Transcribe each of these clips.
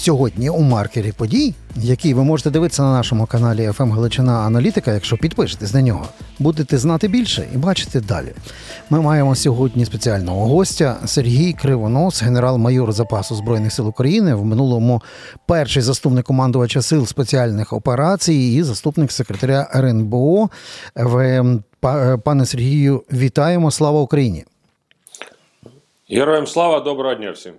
Сьогодні у маркері подій, який ви можете дивитися на нашому каналі FM Галичина Аналітика, якщо підпишетесь на нього, будете знати більше і бачити далі. Ми маємо сьогодні спеціального гостя Сергій Кривонос, генерал-майор запасу збройних сил України. В минулому перший заступник командувача сил спеціальних операцій і заступник секретаря РНБО. В пане Сергію, вітаємо! Слава Україні! Героям слава, доброго дня всім.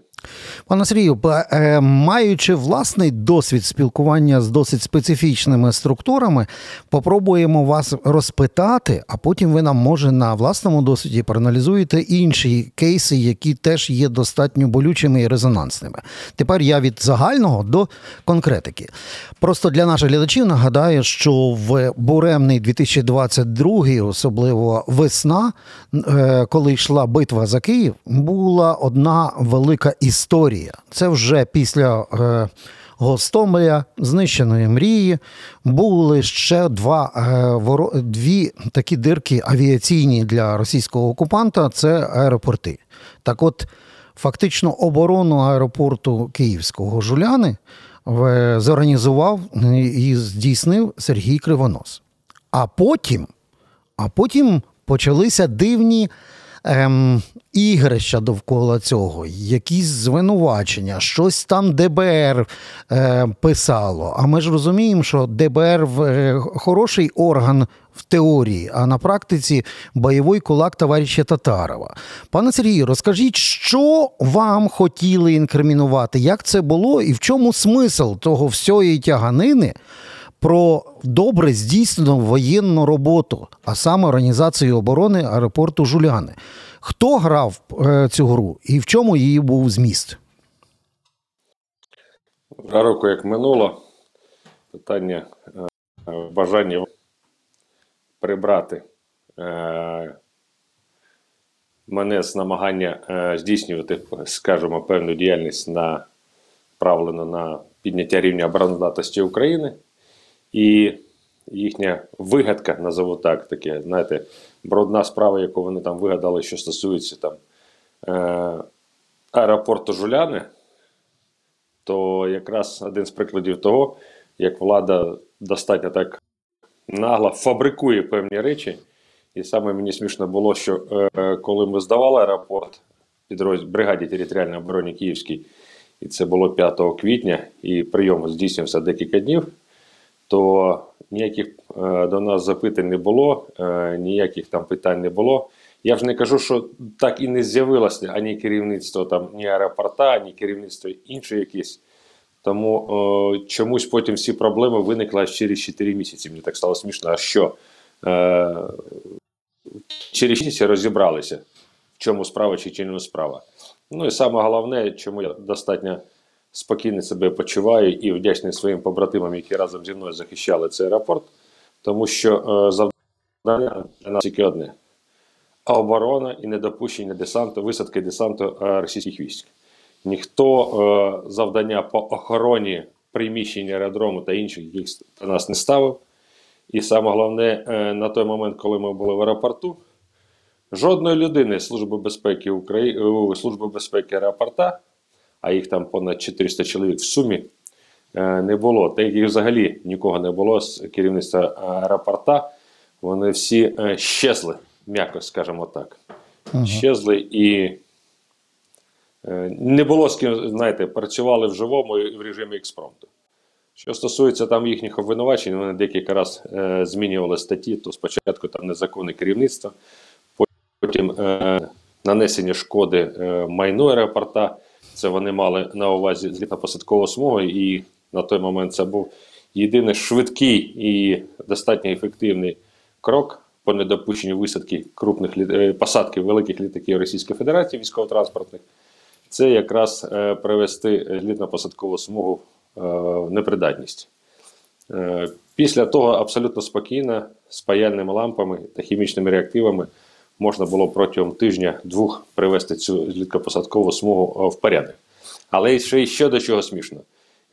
Пане Сергію, е, маючи власний досвід спілкування з досить специфічними структурами, попробуємо вас розпитати, а потім ви нам може на власному досвіді проаналізуєте інші кейси, які теж є достатньо болючими і резонансними. Тепер я від загального до конкретики. Просто для наших глядачів нагадаю, що в буремний 2022, особливо весна, е, коли йшла битва за Київ, була одна велика історія. Це вже після е, Гостомеля, знищеної мрії, були ще два е, воро- дві такі дирки авіаційні для російського окупанта це аеропорти. Так от, фактично, оборону аеропорту Київського Жуляни е, зорганізував і здійснив Сергій Кривонос. А потім, а потім почалися дивні ем, ігрища довкола цього, якісь звинувачення, щось там ДБР е, писало. А ми ж розуміємо, що ДБР в, е, хороший орган в теорії, а на практиці бойовий кулак товариша Татарова. Пане Сергію, розкажіть, що вам хотіли інкримінувати, як це було і в чому смисл того всієї тяганини? про добре здійснену воєнну роботу, а саме організацію оборони аеропорту Жуляни. Хто грав е, цю гру і в чому її був зміст? Року як минуло, питання е, бажання прибрати е, мене з намагання здійснювати, скажімо, певну діяльність направлену на підняття рівня обороноздатності України. І їхня вигадка, назову так, таке, знаєте, брудна справа, яку вони там вигадали, що стосується там е, аеропорту Жуляни, то якраз один з прикладів того, як влада достатньо так нагло фабрикує певні речі. І саме мені смішно було, що е, коли ми здавали аеропорт підрозділ бригаді територіальної оборони Київській, і це було 5 квітня, і прийом здійснився декілька днів, то ніяких е, до нас запитань не було, е, ніяких там питань не було. Я вже не кажу, що так і не з'явилося ані керівництво там, ні аеропорта, ані керівництво інше якесь. Тому е, чомусь потім всі проблеми виникли аж через 4 місяці. Мені так стало смішно, а що? Е, через місяці розібралися, в чому справа чи чому справа. Ну і саме головне, чому я достатньо спокійно себе почуваю і вдячний своїм побратимам, які разом зі мною захищали цей аеропорт, тому що е, завдання для нас тільки одне: оборона і недопущення десанту, висадки десанту е, російських військ. Ніхто е, завдання по охороні приміщення аеродрому та інших яких до нас не ставив. І саме головне, е, на той момент, коли ми були в аеропорту, жодної людини Служби безпеки України, Служби безпеки аеропорта, а їх там понад 400 чоловік в сумі, е, не було. Та їх взагалі нікого не було з керівництва аеропорта. Вони всі е, щезли, м'яко скажімо так. Щезли і е, не було з ким, знаєте, працювали в живому і в режимі експромту. Що стосується там їхніх обвинувачень, вони декілька разів е, змінювали статті, то спочатку там незаконне керівництво, потім е, нанесення шкоди е, майну аеропорта. Це вони мали на увазі злітно-посадкову смугу, і на той момент це був єдиний швидкий і достатньо ефективний крок по недопущенню висадки крупних лі- е, посадки великих літаків Російської Федерації військово-транспортних. Це якраз е, привести злітно-посадкову смугу е, в непридатність. Е, Після того абсолютно спокійно з паяльними лампами та хімічними реактивами можна було протягом тижня-двох привести цю зліткопосадкову смугу е, в порядок. Але ще, ще до чого смішно.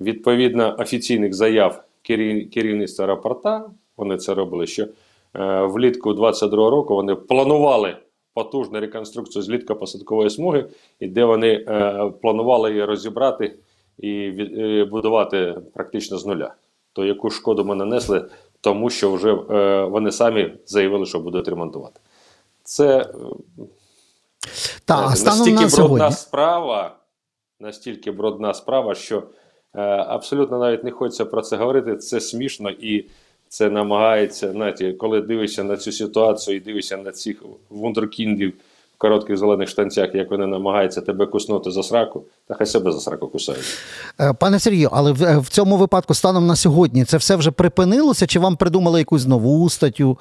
Відповідно офіційних заяв керівництва аеропорта, вони це робили, що е, влітку 22 року вони планували потужну реконструкцію злітко-посадкової смуги, і де вони е, планували її розібрати і будувати практично з нуля. То яку шкоду ми нанесли, тому що вже вони самі заявили, що будуть ремонтувати. Це е, Та, настільки на брудна сьогодні. справа, настільки брудна справа, що е, абсолютно навіть не хочеться про це говорити. Це смішно і це намагається, знаєте, коли дивишся на цю ситуацію і дивишся на цих вундеркіндів в коротких зелених штанцях, як вони намагаються тебе куснути за сраку, та хай себе за сраку кусають. Е, Пане Сергію, але в, е, в цьому випадку станом на сьогодні це все вже припинилося, чи вам придумали якусь нову статтю?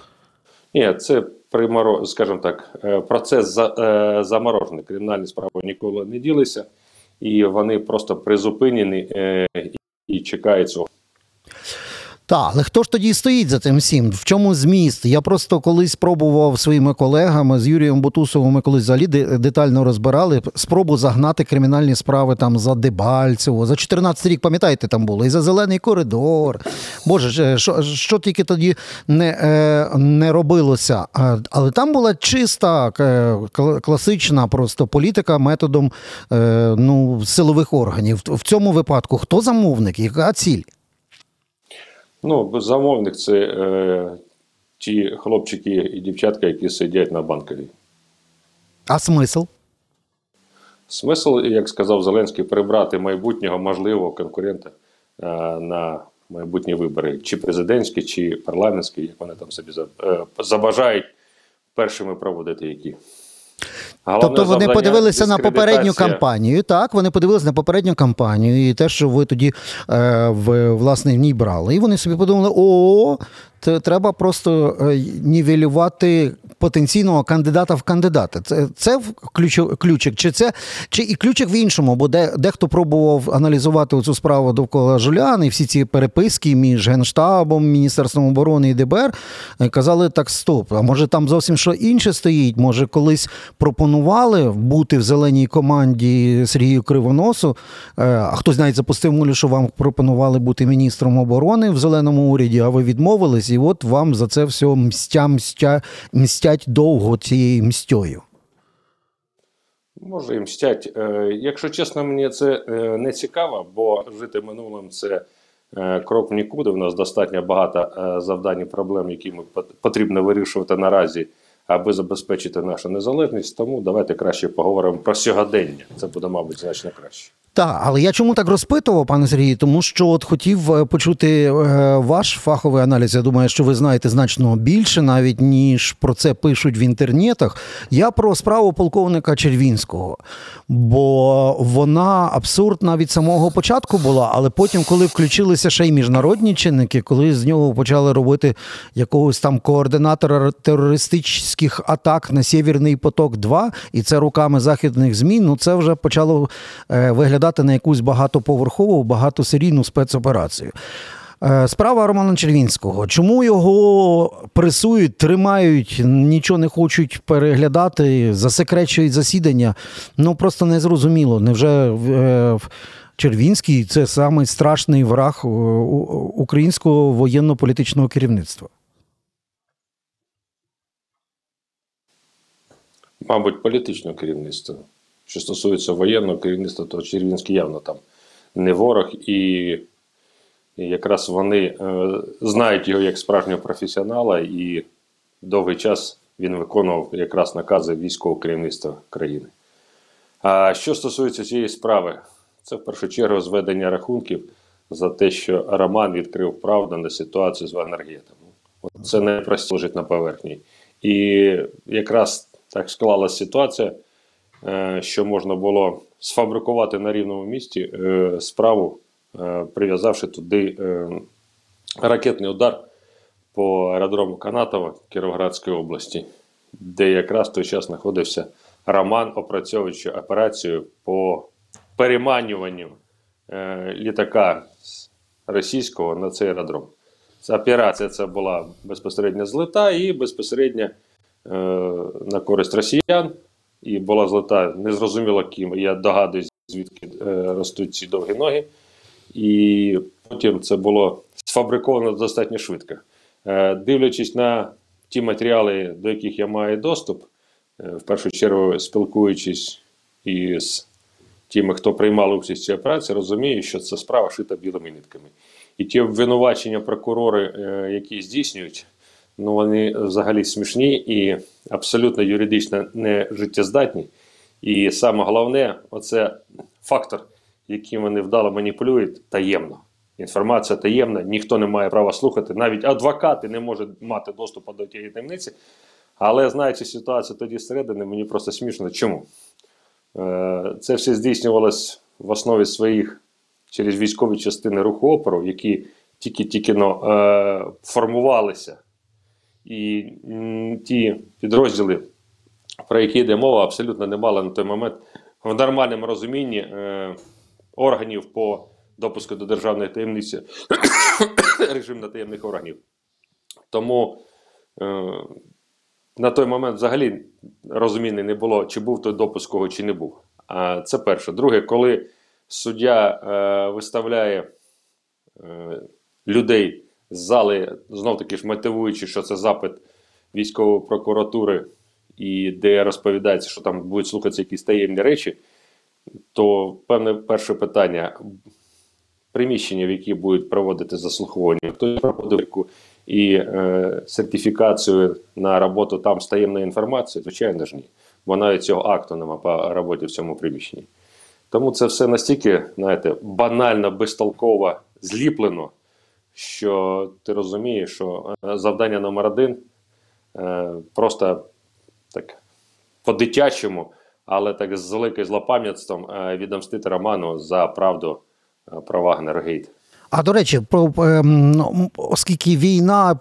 Ні, це приморо, скажімо так, е, процес за, е, заморожений. Кримінальні справи ніколи не ділися, і вони просто призупинені е, і чекають цього. Так, але хто ж тоді стоїть за цим всім? В чому зміст? Я просто колись спробував своїми колегами з Юрієм Бутусовим, ми колись взагалі детально розбирали спробу загнати кримінальні справи там за Дебальцево. За 14 рік, пам'ятаєте, там було, і за зелений коридор. Боже, що, що тільки тоді не, е, не робилося. Але там була чиста е, класична просто політика методом е, ну, силових органів. В цьому випадку хто замовник? Яка ціль? Ну, замовник це е, ті хлопчики і дівчатка, які сидять на банковій. А смисл? Смисл, як сказав Зеленський, прибрати майбутнього можливого конкурента е, на майбутні вибори, чи президентські, чи парламентські, як вони там собі е, забажають першими проводити які. Головне Тобто вони подивилися на попередню кампанію. Так, вони подивилися на попередню кампанію і те, що ви тоді е, в, власне в ній брали. І вони собі подумали: о, треба просто е, нівелювати потенційного кандидата в кандидати. Це, це ключик, чи це чи і ключик в іншому, бо де, дехто пробував аналізувати цю справу довкола Жуляни, і всі ці переписки між Генштабом, Міністерством оборони і ДБР е, казали так: стоп, а може там зовсім що інше стоїть? Може, колись пропонували бути в зеленій команді Сергію Кривоносу, е, а хтось навіть запустив мулю, що вам пропонували бути міністром оборони в зеленому уряді, а ви відмовились, і от вам за це все мстя, мстя, мстять довго цією мстьою. Може, і мстять. Е, Якщо чесно, мені це е, не цікаво, бо жити минулим це е, крок в нікуди. У нас достатньо багато е, завдань і проблем, які ми пот- потрібно вирішувати наразі, аби забезпечити нашу незалежність. Тому давайте краще поговоримо про сьогодення. Це буде, мабуть, значно краще. Так, але я чому так розпитував, пане Сергію? Тому що от хотів е, почути е, ваш фаховий аналіз. Я думаю, що ви знаєте значно більше, навіть ніж про це пишуть в інтернетах. Я про справу полковника Червінського, бо вона абсурдна від самого початку була, але потім, коли включилися ще й міжнародні чинники, коли з нього почали робити якогось там координатора терористичних атак на Сєвєрний поток 2 і це руками західних змін, ну це вже почало е, виглядати на якусь багатоповерхову, багатосерійну спецоперацію. Е, Справа Романа Червінського. Чому його пресують, тримають, нічого не хочуть переглядати, засекречують засідання? Ну просто незрозуміло. Невже е, Червінський це самий страшний враг українського воєнно-політичного керівництва? Мабуть, політичного керівництва. Що стосується воєнного керівництва, то Червінський явно там не ворог, і якраз вони е, знають його як справжнього професіонала, і довгий час він виконував якраз накази військового керівництва країни. А що стосується цієї справи, це в першу чергу зведення рахунків за те, що Роман відкрив правду на ситуацію з Вагнергетом. Це не просто лежить на поверхні. І якраз так склалася ситуація, е, що можна було сфабрикувати на рівному місці е, справу, е, прив'язавши туди ракетний удар по аеродрому Канатова Кіровоградської області, де якраз в той час знаходився Роман, опрацьовуючи операцію по переманюванню літака російського на цей аеродром. Операція це була безпосередньо злита і безпосередньо е, на користь росіян. І була злита незрозуміло ким. Я догадуюсь, звідки е, ростуть ці довгі ноги. І потім це було сфабриковано достатньо швидко. Е, дивлячись на ті матеріали, до яких я маю доступ, е, в першу чергу спілкуючись із тими, хто приймали участь в цій операції, розуміють, що це справа шита білими нитками. І ті обвинувачення прокурори, е, які здійснюють, ну вони взагалі смішні і абсолютно юридично не життєздатні. І саме головне, оце фактор, яким вони вдало маніпулюють, таємно. Інформація таємна, ніхто не має права слухати. Навіть адвокати не можуть мати доступу до тієї таємниці. Але знаючи ситуацію тоді зсередини, мені просто смішно. Чому? Е, це все здійснювалось в основі своїх через військові частини руху опору, які тільки-тільки ну, е, формувалися. І ті підрозділи, про які йде мова, абсолютно не мали на той момент в нормальному розумінні е, органів по допуску до державної таємниці, режим таємних органів. Тому е, на той момент взагалі розуміння не було, чи був той допуск кого, чи не був. А це перше. Друге, коли суддя е, виставляє е, людей з зали, знов таки ж мотивуючи, що це запит військової прокуратури, і де розповідається, що там будуть слухатися якісь таємні речі, то певне перше питання. Приміщення, в які будуть проводити заслуховування, хто проводив і е, сертифікацію на роботу там з таємною інформацією, звичайно ж ні. Бо навіть цього акту нема по роботі в цьому приміщенні. Тому це все настільки, знаєте, банально, безтолково зліплено, що ти розумієш, що е, завдання номер один е, просто так по-дитячому, але так з великим злопам'ятством е, відомстити Роману за правду про Вагнер-Гейт. А до речі, про ем, оскільки війна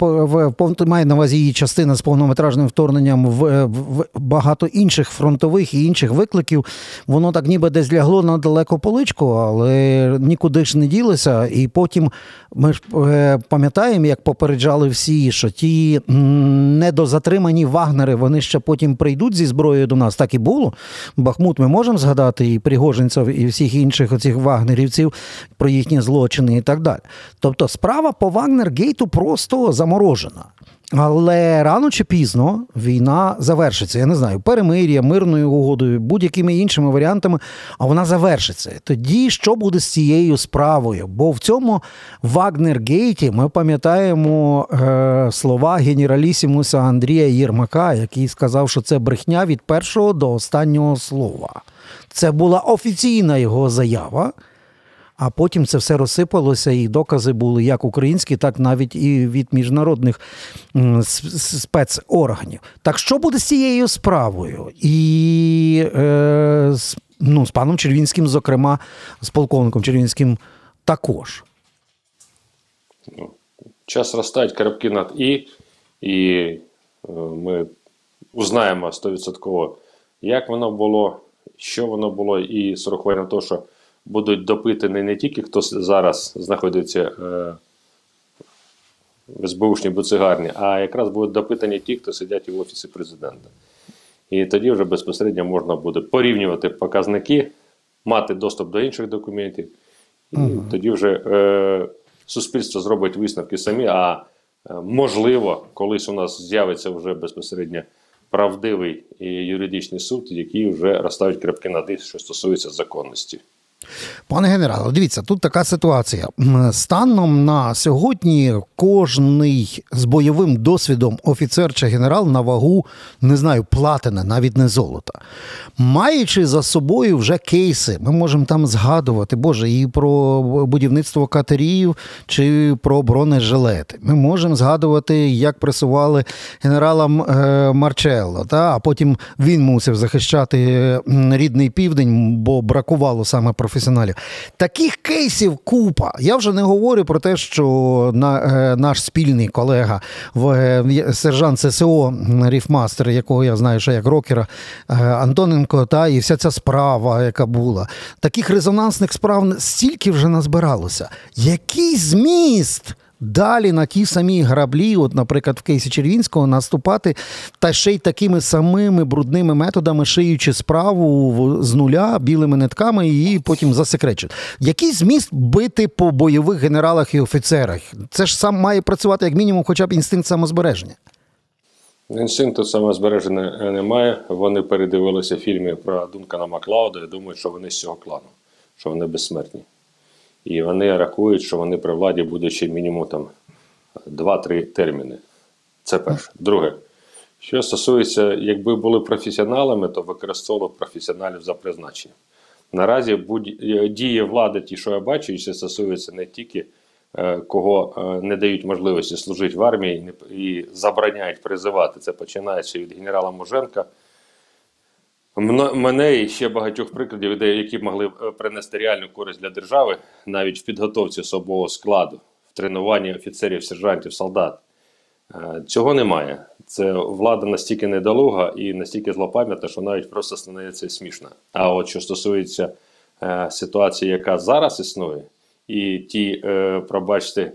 має на увазі її частина з повнометражним вторгненням в, в багато інших фронтових і інших викликів, воно так ніби десь лягло на далеку поличку, але нікуди ж не ділося. І потім ми ж е, пам'ятаємо, як попереджали всі, що ті недозатримані вагнери вони ще потім прийдуть зі зброєю до нас. Так і було. Бахмут ми можемо згадати і Пригожинців, і всіх інших оцих вагнерівців про їхні злочини і так далі. Тобто справа по Вагнергейту просто заморожена. Але рано чи пізно війна завершиться. Я не знаю, перемир'я, мирною угодою, будь-якими іншими варіантами, а вона завершиться. Тоді що буде з цією справою? Бо в цьому Вагнергейті ми пам'ятаємо е, слова генералісімуса Андрія Єрмака, який сказав, що це брехня від першого до останнього слова. Це була офіційна його заява а потім це все розсипалося, і докази були як українські, так навіть і від міжнародних спецорганів. Так що буде з цією справою? І е, з, ну, з паном Червінським, зокрема, з полковником Червінським також. Ну, час розставить коробки над І, і е, ми узнаємо стовідсотково, як воно було, що воно було, і з урахуванням того, що будуть допитані не тільки хто зараз знаходиться е, в СБУшній буцигарні, а якраз будуть допитані ті, хто сидять в Офісі президента. І тоді вже безпосередньо можна буде порівнювати показники, мати доступ до інших документів. І угу. тоді вже е, суспільство зробить висновки самі. А е, можливо, колись у нас з'явиться вже безпосередньо правдивий і юридичний суд, який вже розставить крапки на диск, що стосується законності. Пане генерале, дивіться, тут така ситуація. Станом на сьогодні кожний з бойовим досвідом офіцер чи генерал на вагу, не знаю, платина, навіть не золота. Маючи за собою вже кейси, ми можемо там згадувати, Боже, і про будівництво катерів чи про бронежилети. Ми можемо згадувати, як пресували генерала е, Марчелло, та? а потім він мусив захищати рідний південь, бо бракувало саме професіоналів. Таких кейсів купа. Я вже не говорю про те, що на, е, наш спільний колега, е, сержант ССО Riffmaster, якого я знаю, що як рокера, е, Антоненко, та і вся ця справа, яка була. Таких резонансних справ стільки вже назбиралося. Який зміст? Далі на ті самі граблі, от, наприклад, в кейсі Червінського, наступати та ще й такими самими брудними методами, шиючи справу з нуля білими нитками і потім засекречити. Який зміст бити по бойових генералах і офіцерах? Це ж сам має працювати як мінімум, хоча б інстинкт самозбереження. Інстинкту самозбереження немає. Вони передивилися фільми про Дункана Маклауда і думають, що вони з цього клану, що вони безсмертні. І вони рахують, що вони при владі будуть ще мінімум там 2-3 терміни. Це перше. Друге, що стосується, якби були професіоналами, то використовували професіоналів за призначенням. Наразі будь- дії влади, ті, що я бачу, і це стосується не тільки е, кого е, не дають можливості служити в армії і забороняють призивати. Це починається від генерала Муженка. Мене і ще багатьох прикладів, людей, які б могли е, принести реальну користь для держави, навіть в підготовці особового складу, в тренуванні офіцерів, сержантів, солдат. Е, Цього немає. Це влада настільки недолуга і настільки злопам'ятна, що навіть просто стається смішно. А от що стосується е, ситуації, яка зараз існує, і ті, пробачте,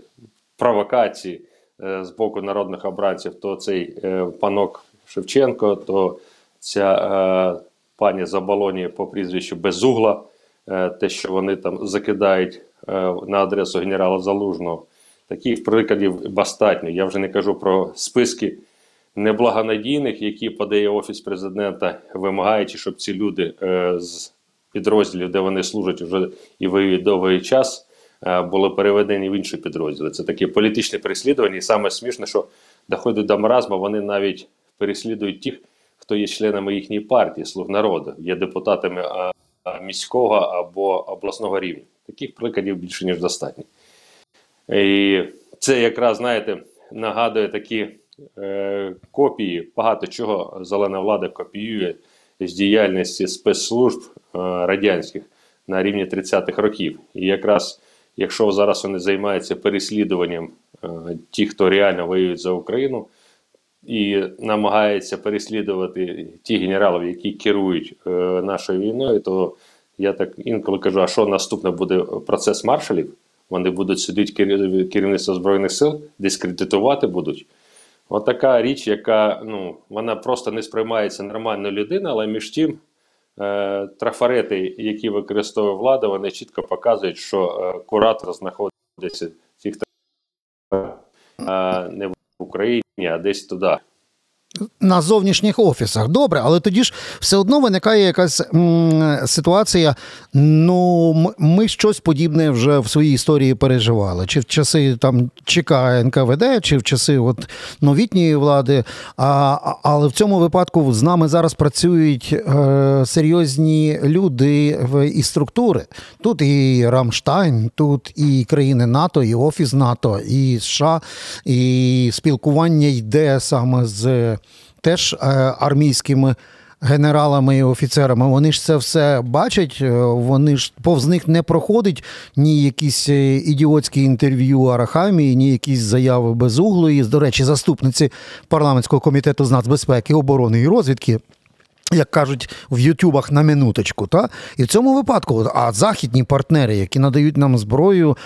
провокації з боку народних обранців, то цей панок Шевченко, то ця пані Заболоні по прізвищу Безугла, е, те, що вони там закидають е, на адресу генерала Залужного. Таких прикладів достатньо. Я вже не кажу про списки неблагонадійних, які подає Офіс президента, вимагаючи, щоб ці люди е, з підрозділів, де вони служать вже і воюють довгий час, були переведені в інші підрозділи. Це таке політичне переслідування. І саме смішне, що доходить до маразму, вони навіть переслідують тих, хто є членами їхньої партії, слуг народу, є депутатами міського або обласного рівня. Таких прикладів більше ніж достатньо. І це якраз, знаєте, нагадує такі е, копії, багато чого зелена влада копіює з діяльності спецслужб е, радянських на рівні 30-х років. І якраз якщо зараз вони займаються переслідуванням е, тих, хто реально воює за Україну, і намагається переслідувати ті генералів, які керують е, нашою війною, то я так інколи кажу: а що наступне буде процес маршалів? Вони будуть сидіти кер- керівництво Збройних сил, дискредитувати будуть. От така річ, яка ну, вона просто не сприймається нормальною людиною, але між тим е, трафарети, які використовує влада, вони чітко показують, що е, куратор знаходиться цих е, не в Україні, десь туди. На зовнішніх офісах. Добре, але тоді ж все одно виникає якась м, ситуація. Ну, ми щось подібне вже в своїй історії переживали. Чи в часи там ЧК НКВД, чи в часи от новітньої влади. А- але в цьому випадку з нами зараз працюють е, серйозні люди в, і структури. Тут і Рамштайн, тут і країни НАТО, і Офіс НАТО, і США, і спілкування йде саме з теж е, армійськими генералами і офіцерами. Вони ж це все бачать, е, вони ж повз них не проходить ні якісь е, ідіотські інтерв'ю Арахамії, ні якісь заяви безуглої. До речі, заступниці парламентського комітету з нацбезпеки, оборони і розвідки. Як кажуть в Ютубах на минуточку, та і в цьому випадку, а західні партнери, які надають нам зброю,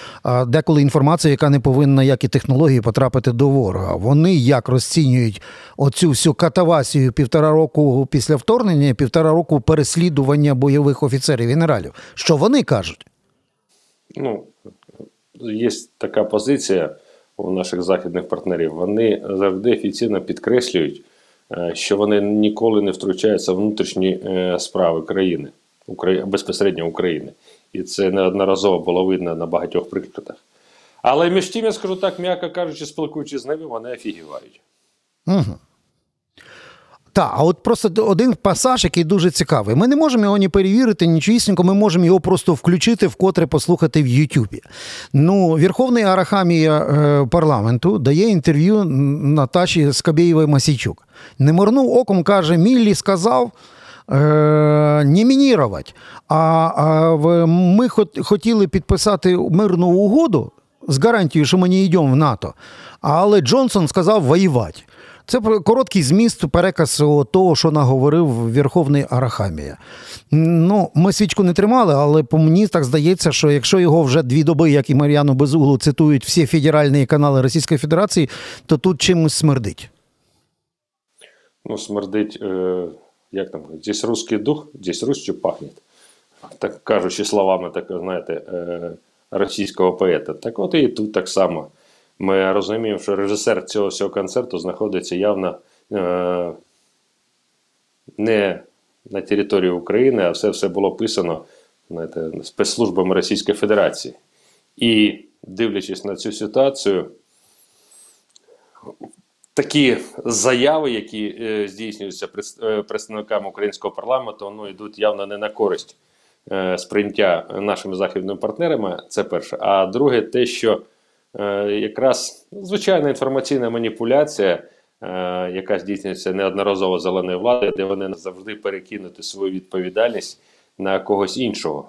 деколи інформацію, яка не повинна, як і технології, потрапити до ворога. Вони як розцінюють оцю всю катавасію півтора року після вторгнення, півтора року переслідування бойових офіцерів генералів. Що вони кажуть? Ну, є така позиція у наших західних партнерів. Вони завжди офіційно підкреслюють, що вони ніколи не втручаються в внутрішні е, справи країни, безпосередньо України. І це неодноразово було видно на багатьох прикладах. Але між тим, я скажу так, м'яко кажучи, спілкуючись з ними, вони офігівають. Угу. Так, а от просто один пасаж, який дуже цікавий. Ми не можемо його ні перевірити, нічогісінько, ми можемо його просто включити, вкотре послухати в Ютубі. Ну, Верховний Арахамія е, парламенту дає інтерв'ю Наташі Скабєєвої Масійчук. Не морнув оком, каже, Міллі сказав. е, Не мінірувати. А, а ми хот- хотіли підписати мирну угоду з гарантією, що ми не йдемо в НАТО. Але Джонсон сказав воювати. Це короткий зміст переказ того, що наговорив Верховний Арахамія. Ну, ми свічку не тримали, але по мені так здається, що якщо його вже дві доби, як і Мар'яну Безуглу, цитують всі федеральні канали Російської Федерації, то тут чимось смердить. Ну, смердить, е, як там, здесь русский дух, здесь русчо пахнет. Так кажучи словами, так, знаєте, е, російського поета. Так от і тут так само. Ми розуміємо, що режисер цього всього концерту знаходиться явно е, не на території України, а все все було писано знаєте, спецслужбами Російської Федерації. І дивлячись на цю ситуацію, такі заяви, які е, здійснюються е, представниками українського парламенту, ну, йдуть явно не на користь е, сприйняття нашими західними партнерами. Це перше. А друге, те, що якраз звичайна інформаційна маніпуляція. Е, яка здійснюється неодноразово зеленою владою, де вони завжди перекинути свою відповідальність на когось іншого.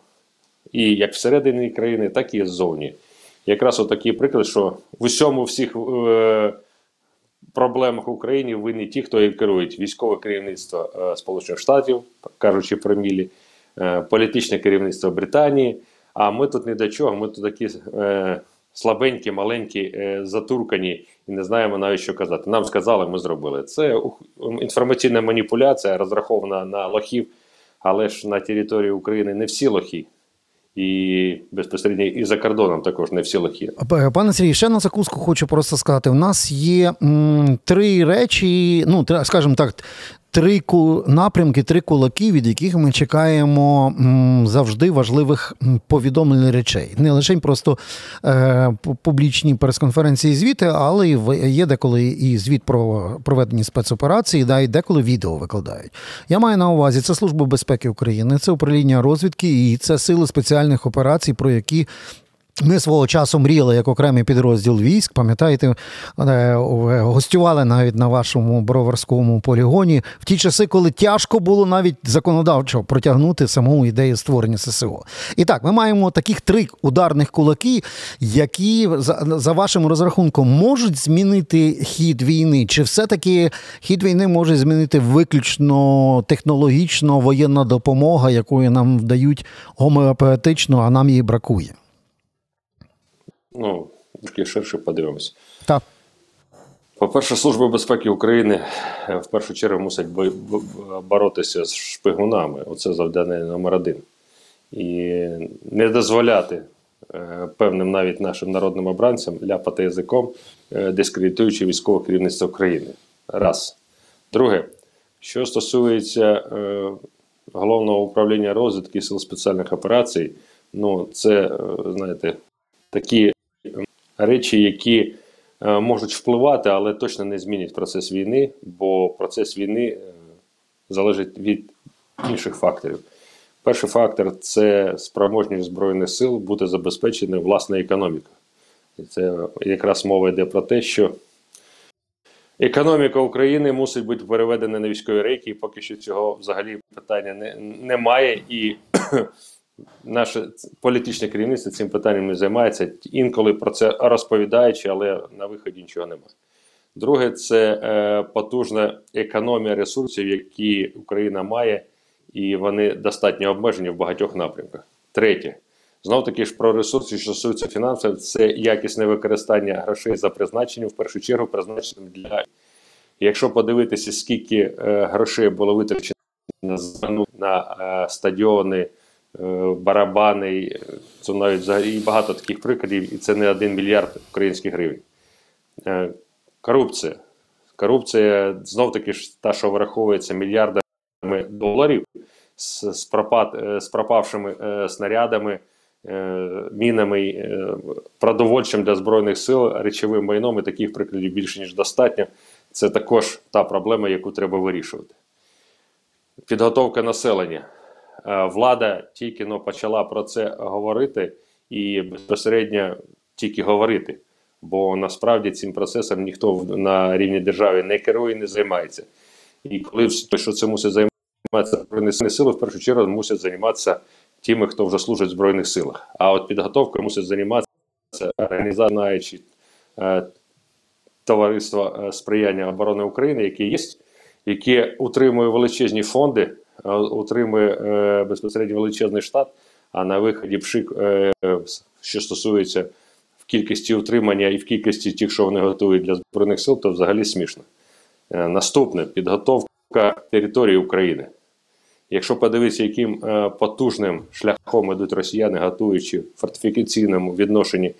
І як всередині країни, так і ззовні. Якраз отакий приклад, що в усьому всіх е, проблемах України винні ті, хто їм керують військове керівництво е, Сполучених Штатів, кажучи про мілі, е, політичне керівництво Британії. А ми тут не до чого, ми тут такі е, слабенькі, маленькі, е, затуркані і не знаємо навіть що казати. Нам сказали, ми зробили. Це інформаційна маніпуляція, розрахована на лохів, але ж на території України не всі лохи. І безпосередньо і за кордоном також не всі лохи. Пане Сергій, ще на закуску хочу просто сказати: у нас є м, три речі, ну скажімо так, три напрямки, три кулаки, від яких ми чекаємо завжди важливих повідомлень речей. Не лише просто е, публічні прес-конференції, звіти, але є деколи і звіт про проведені спецоперації, да, і деколи відео викладають. Я маю на увазі це Служба безпеки України, це управління розвідки і це сили спеціальних операцій, про які ми свого часу мріяли як окремий підрозділ військ. Пам'ятаєте, е, гостювали навіть на вашому броварському полігоні в ті часи, коли тяжко було навіть законодавчо протягнути саму ідею створення ССО. І так, ми маємо таких три ударних кулаки, які за, вашим розрахунком можуть змінити хід війни. Чи все-таки хід війни може змінити виключно технологічно воєнна допомога, якою нам вдають гомеопатично, а нам її бракує? Ну, трошки ширше подивимося. Так. По-перше, Служба безпеки України е, в першу чергу мусить боротися з шпигунами. Оце завдання номер один. І не дозволяти е, певним навіть нашим народним обранцям ляпати язиком, е, дискредитуючи військове керівництво України. Раз. Друге, що стосується головного управління розвідки сил спеціальних операцій, ну це, знаєте, такі речі, які е, можуть впливати, але точно не змінять процес війни, бо процес війни е, залежить від інших факторів. Перший фактор це спроможність Збройних сил бути забезпеченою власна економіка. І це якраз мова йде про те, що економіка України мусить бути переведена на військові рейки, і поки що цього взагалі питання не, немає. І Наше політичне керівництво цим питанням не займається, інколи про це розповідаючи, але на виході нічого немає. Друге, це е, потужна економія ресурсів, які Україна має, і вони достатньо обмежені в багатьох напрямках. Третє, знов таки ж про ресурси, що стосуються фінансів, це якісне використання грошей за призначенням, в першу чергу, призначеним для. Якщо подивитися, скільки е, грошей було витрачено на, на е, стадіони. Е, барабани, це навіть взагалі багато таких прикладів, і це не один мільярд українських гривень. Е, корупція. Корупція знов таки ж та, що враховується мільярдами доларів з, з, пропад, е, з пропавшими снарядами, мінами, продовольчим для Збройних сил, речовим майном і таких прикладів більше, ніж достатньо. Це також та проблема, яку треба вирішувати. Підготовка населення. Е, влада тільки но почала про це говорити і безпосередньо тільки говорити. Бо насправді цим процесом ніхто на рівні держави не керує, не займається. І коли що це мусить займатися збройні сили, в першу чергу мусять займатися тими, хто вже служить в Збройних силах. А от підготовкою мусить займатися організації е, товариство е, сприяння оборони України, яке є, яке утримує величезні фонди утримує е, безпосередньо величезний штат, а на виході пшик, е, що стосується в кількості утримання і в кількості тих, що вони готують для збройних сил, то взагалі смішно. Е, наступне підготовка території України. Якщо подивитися, яким потужним шляхом ідуть росіяни, готуючи в фортифікаційному відношенні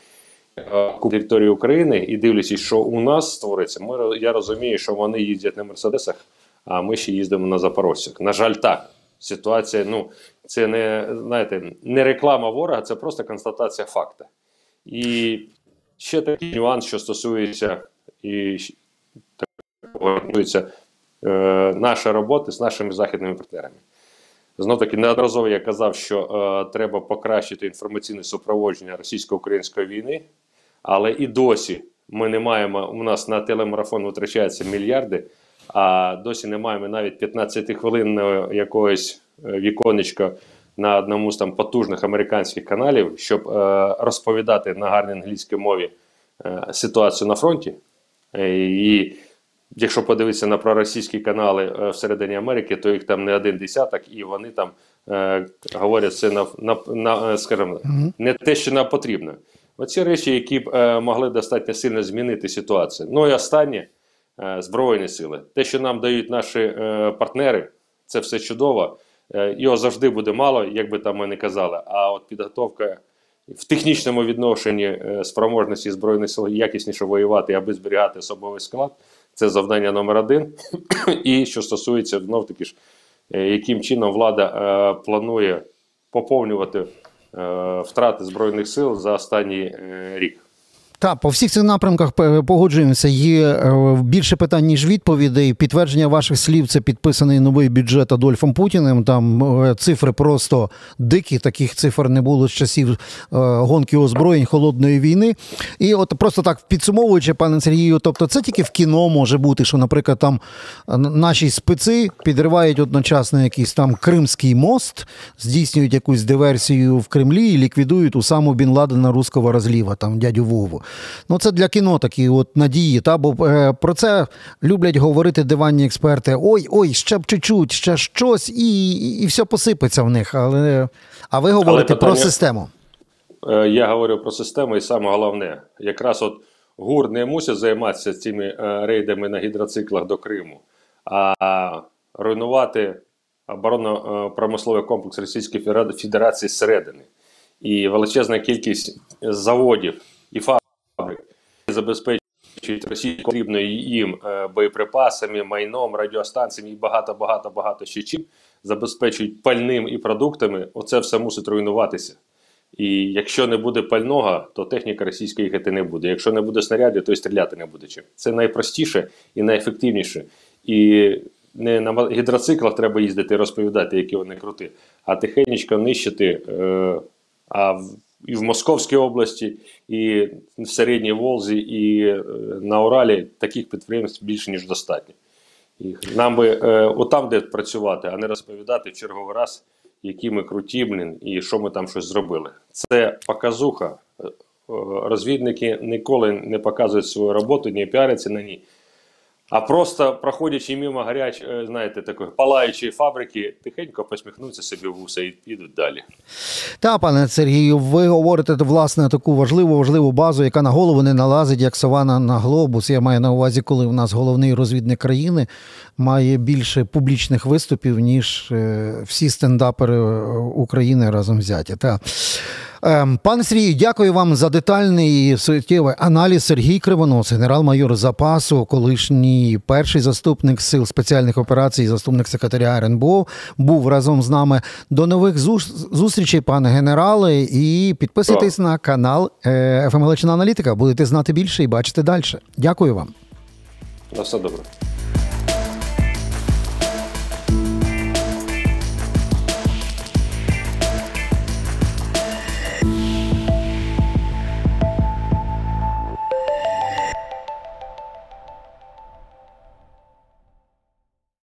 е, території України і дивлячись, що у нас створиться, ми, я розумію, що вони їздять на Мерседесах, а ми ще їздимо на Запорожцях. На жаль, так. Ситуація, ну, це не, знаєте, не реклама ворога, це просто констатація факту. І ще такий нюанс, що стосується і такого стосується е, нашої роботи з нашими західними партнерами. Знов таки неодноразово я казав, що е, треба покращити інформаційне супроводження російсько-української війни, але і досі ми не маємо. У нас на телемарафон витрачаються мільярди, а досі не маємо навіть 15 хвилин якогось е, віконечка на одному з там потужних американських каналів, щоб е, розповідати на гарній англійській мові е, ситуацію на фронті. Е, І якщо подивитися на проросійські канали е, всередині Америки, то їх там не один десяток, і вони там е, говорять це на, на, на скажімо, не те, що нам потрібно. Оці речі, які б е, могли достатньо сильно змінити ситуацію. Ну і останнє збройні сили. Те, що нам дають наші е, партнери, це все чудово. Е, його завжди буде мало, як би там ми не казали. А от підготовка в технічному відношенні е, спроможності збройних сил якісніше воювати, аби зберігати особовий склад. Це завдання номер один. І що стосується знов таки ж, е, яким чином влада е, планує поповнювати е, втрати збройних сил за останній е, рік. Так, по всіх цих напрямках погоджуємося. Є е, більше питань, ніж відповідей. Підтвердження ваших слів це підписаний новий бюджет Адольфом Путіним. Там е, цифри просто дикі. Таких цифр не було з часів е, гонки озброєнь холодної війни. І от просто так підсумовуючи, пане Сергію, тобто це тільки в кіно може бути, що, наприклад, там наші специ підривають одночасно якийсь там Кримський мост, здійснюють якусь диверсію в Кремлі і ліквідують у саму Бін Ладена руського розліва, там дядю Вову. Ну, це для кіно такі от надії. Та? Бо е, про це люблять говорити диванні експерти. Ой, ой, ще б чуть-чуть, ще щось, і, і, і все посипеться в них. Але, а ви говорите питання- про систему. Е, Я говорю про систему, і саме головне, якраз от ГУР не мусить займатися цими е, рейдами на гідроциклах до Криму, а руйнувати оборонно-промисловий комплекс Російської Федерації зсередини. І величезна кількість заводів і фабрик забезпечують Росію потрібною їм е, боєприпасами, майном, радіостанціями і багато, багато, багато ще чим забезпечують пальним і продуктами. Оце все мусить руйнуватися. І якщо не буде пального, то техніка російська їхати не буде. Якщо не буде снарядів, то й стріляти не буде чим. Це найпростіше і найефективніше. І не на гідроциклах треба їздити і розповідати, які вони круті, а тихенечко нищити. Е, а і в Московській області, і в Середній Волзі, і е, на Уралі таких підприємств більше ніж достатньо. І нам би е, отам, де працювати, а не розповідати в черговий раз, які ми круті, блін, і що ми там щось зробили. Це показуха. Е, е, Розвідники ніколи не показують свою роботу, не піаряться на ній. А просто проходячи мимо гаряч, е, знаєте, такої палаючої фабрики, тихенько посміхнуться собі вуса і підуть далі. Та, пане Сергію, ви говорите власне таку важливу важливу базу, яка на голову не налазить, як сова на, на глобус. Я маю на увазі, коли в нас головний розвідник країни має більше публічних виступів, ніж е, всі стендапери е, України разом взяті. Та. Ем, Пане Сергію, дякую вам за детальний і суттєвий аналіз. Сергій Кривонос, генерал-майор запасу, колишній перший заступник сил спеціальних операцій, заступник секретаря РНБО, був разом з нами. До нових зустрічей, пане генерале, і підписуйтесь на канал «ФМ Галичина Аналітика. Будете знати більше і бачити далі. Дякую вам. На все добре.